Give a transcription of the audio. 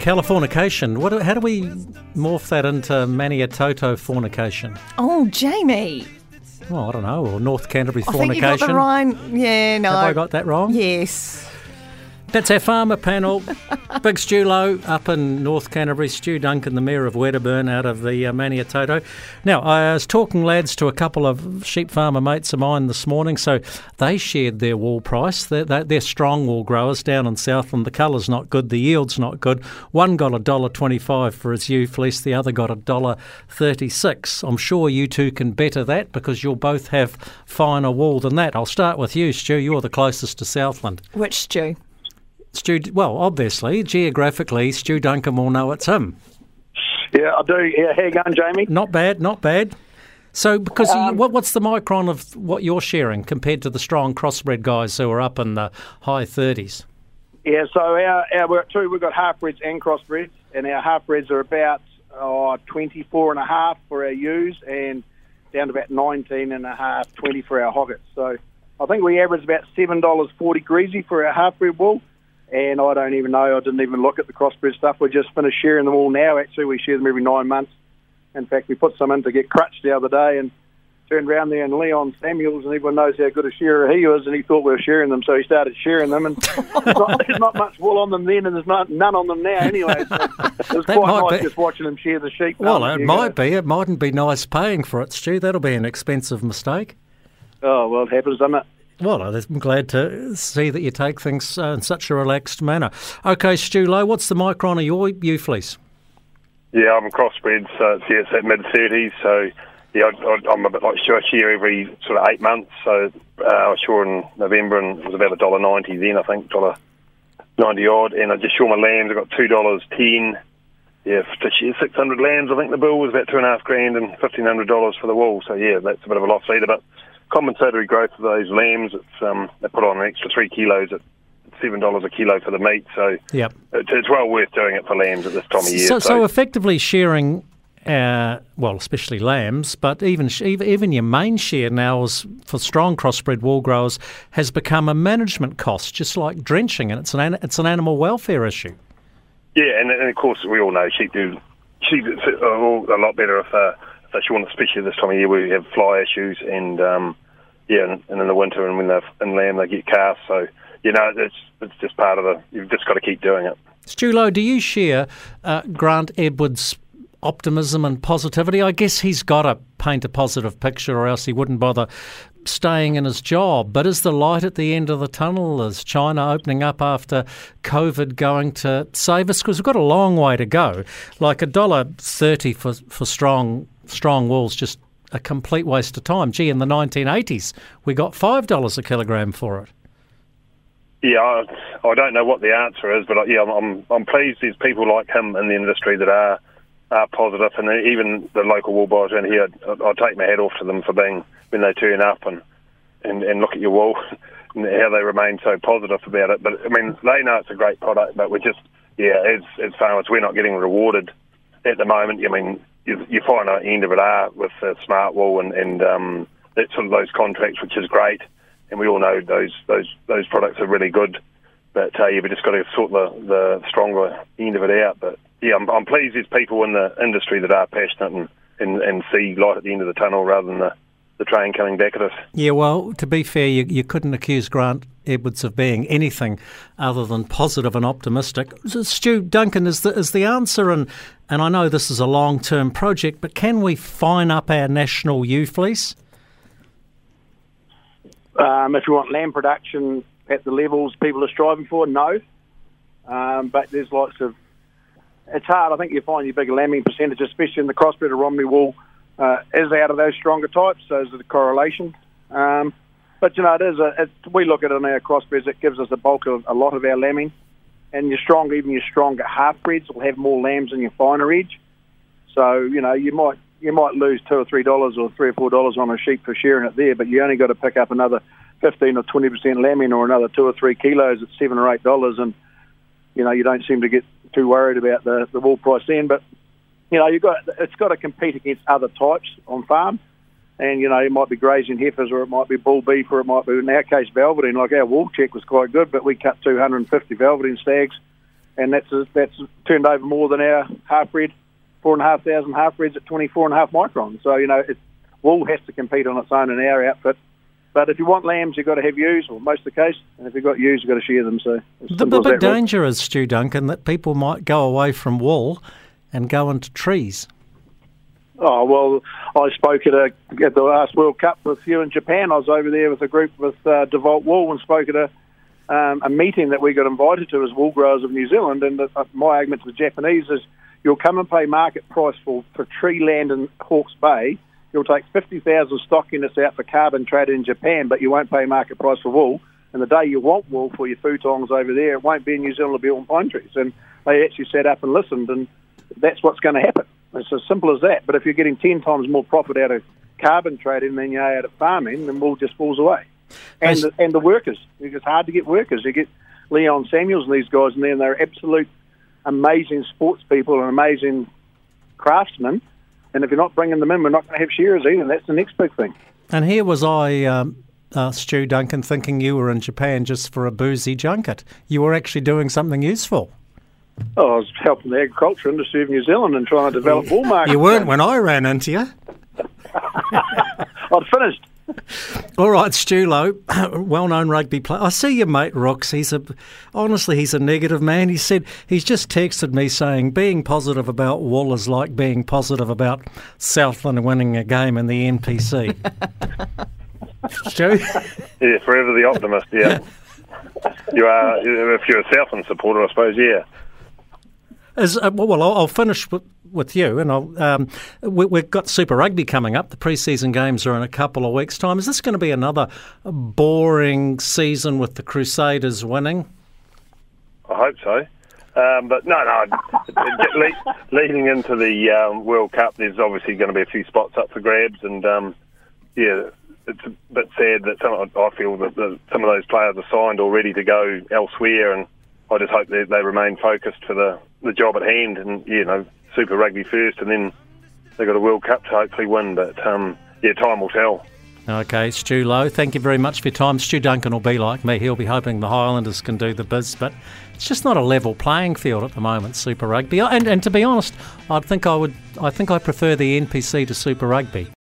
Californication. What? How do we morph that into Maniatoto fornication? Oh, Jamie. Well, I don't know. Or North Canterbury I think you got the fornication. Yeah, no. Have I got that wrong? Yes. That's our farmer panel. Big Stu Loe up in North Canterbury, Stu Duncan, the Mayor of Wedderburn, out of the uh, Maniatoto. Now, I was talking, lads, to a couple of sheep farmer mates of mine this morning. So they shared their wool price. They're, they're, strong wool growers down in Southland. The colour's not good, the yield's not good. One got a dollar twenty-five for his ewe fleece, the other got a dollar thirty-six. I'm sure you two can better that because you'll both have finer wool than that. I'll start with you, Stu. You're the closest to Southland. Which stew? Stu, well, obviously, geographically, Stu Duncan will know it's him. Yeah, I do. Yeah, how you going, Jamie? Not bad, not bad. So, because you, Um, what, what's the micron of what you're sharing compared to the strong crossbred guys who are up in the high 30s? Yeah, so our, our we're at two, we've got half breds and crossbreds, and our half breds are about oh, 24 and a half for our ewes and down to about 19 and a half, 20 for our hoggets. So I think we average about $7.40 greasy for our half bred wool. And I don't even know, I didn't even look at the crossbred stuff. We just finished sharing them all now. Actually, we share them every nine months. In fact, we put some in to get crutched the other day and turned around there and Leon Samuels, and everyone knows how good a shearer he was, and he thought we were sharing them, so he started sharing them. And there's, not, there's not much wool on them then, and there's not, none on them now anyway. So it was quite might nice be- just watching them share the sheep. Well, Um, it might go, be. It mightn't be nice paying for it, Stu. That'll be an expensive mistake. Oh, well, it happens, doesn't it? Well, I'm glad to see that you take things uh, in such a relaxed manner. Okay, Stu Loe, what's the micron of your ewe fleece? Yeah, I'm crossbred, so it's, yeah, it's at mid thirties. So yeah, I, I'm a bit like Stu. I shear every sort of eight months. So uh, I was sure in November, and it was about a dollar ninety then. I think dollar ninety odd, and I just shore my lambs. I got two dollars ten. Yeah, to shear six hundred lambs. I think the bill was about two and a half grand and fifteen hundred dollars for the wool. So yeah, that's a bit of a loss either. But compensatory growth of those lambs, it's um, they put on an extra three kilos at seven dollars a kilo for the meat. So Yep. it's, it's well worth doing it for lambs at this time of year. So, so effectively sharing, uh, well, especially lambs, but even even your main share now is for strong crossbred wool growers has become a management cost, just like drenching, and it's an it's an animal welfare issue. Yeah, and, and of course we all know sheep do sheep are all a lot better if, uh, if they're especially this time of year where we have fly issues and um, yeah, and, and in the winter and when they're in lamb they get calves. So you know it's it's just part of the you've just got to keep doing it. Stu Loe, do you share uh, Grant Edwards' optimism and positivity? I guess he's got to paint a positive picture, or else he wouldn't bother staying in his job. But is the light at the end of the tunnel? Is China opening up after COVID going to save us? Because we've got a long way to go. Like a dollar thirty for for strong strong wool's just a complete waste of time. Gee, in the 1980s, we got five dollars a kilogram for it. Yeah, I, I don't know what the answer is, but uh, yeah, I'm, I'm pleased there's people like him in the industry that are are positive, and even the local wool buyers around here. I, I take my hat off to them for being when they turn up and and, and look at your wool and how they remain so positive about it. But I mean, they know it's a great product, but we're just yeah, as as farmers, we're not getting rewarded at the moment. I mean, you, find at the end of it are with uh, smart wool and and um, that sort of those contracts, which is great and we all know those those those products are really good. But uh, we just got to sort the the stronger end of it out. But yeah, I'm, I'm pleased there's people in the industry that are passionate and, and, and see light at the end of the tunnel rather than the, the train coming back at us. Yeah, well, to be fair, you, you couldn't accuse Grant Edwards of being anything other than positive and optimistic. So, Stu Duncan is the is the answer, and and I know this is a long term project, but can we fine up our national ewe fleece? Um, if you want lamb production at the levels people are striving for, no. Um, but there's lots of. It's hard. I think you find your bigger lambing percentage, especially in the crossbred or Romney wool, uh, is out of those stronger types. So there's a correlation. Um, but you know, it is. A, it, we look at it in our crossbreeds. It gives us the bulk of a lot of our lambing, and your strong, even your stronger half breds will have more lambs than your finer edge. So you know, you might you might lose two or three dollars or three or four dollars on a sheep for sharing it there, but you only got to pick up another fifteen or twenty percent lambing or another two or three kilos at seven or eight dollars, and you know you don't seem to get too worried about the the wool price then. But you know you got it's got to compete against other types on farm, and you know it might be grazing heifers or it might be bull beef or it might be in our case velveting. Like our wool check was quite good, but we cut two hundred and fifty velveting stags and that's that's turned over more than our half bred, four and a half thousand half breds at 24 and a half microns. So you know, it, wool has to compete on its own in our outfit. But if you want lambs, you've got to have ewes, or most of the case. And if you've got ewes, you've got to shear them. So the, the big danger is, Stu Duncan, that people might go away from wool and go into trees. Oh well, I spoke at a at the last World Cup with you in Japan. I was over there with a group with uh, Devolt Wool and spoke at a um, a meeting that we got invited to as wool growers of New Zealand. And the, uh, my argument to the Japanese is, you'll come and pay market price for for tree land in Hawke's Bay. You'll take fifty thousand stock units out for carbon trade in Japan, but you won't pay market price for wool. And the day you want wool for your futons over there, it won't be in New Zealand, it'll be on pine trees. And they actually sat up and listened, and that's what's going to happen. It's as simple as that. But if you're getting 10 times more profit out of carbon trading than you are out of farming, then wool just falls away. And, the, and the workers. It's hard to get workers. You get Leon Samuels and these guys in there, and they're absolute amazing sports people and amazing craftsmen. And if you're not bringing them in, we're not going to have shearers either. That's the next big thing. And here was I, um, uh, Stu Duncan, thinking you were in Japan just for a boozy junket. You were actually doing something useful. Oh, I was helping the agriculture industry of New Zealand and trying to develop wool markets. You weren't when I ran into you. I'd finished. All right, Stu Loe, well-known rugby player. I see your mate Rocks. He's a honestly, he's a negative man. He said he's just texted me saying being positive about wool is like being positive about Southland winning a game in the NPC. Stu, yeah, forever the optimist. Yeah, you are. If you're a Southland supporter, I suppose. Yeah. Uh, well, I'll, I'll finish with, with you, and I'll, um, we, have got Super Rugby coming up. The preseason games are in a couple of weeks' time. Is this going to be another boring season with the Crusaders winning? I hope so. Um, but no, no. leading into the um, World Cup, there's obviously going to be a few spots up for grabs, and um, yeah, it's a bit sad that some. I feel that the, some of those players are signed or ready to go elsewhere, and I just hope they, they remain focused for the, the job at hand and, you know, Super Rugby first and then they've got a World Cup to hopefully win. But, um, yeah, time will tell. Okay, Stu Loe, thank you very much for your time. Stu Duncan will be like me. He'll be hoping the Highlanders can do the biz, but it's just not a level playing field at the moment, Super Rugby. And, and to be honest, I think I would I think I prefer the NPC to Super Rugby.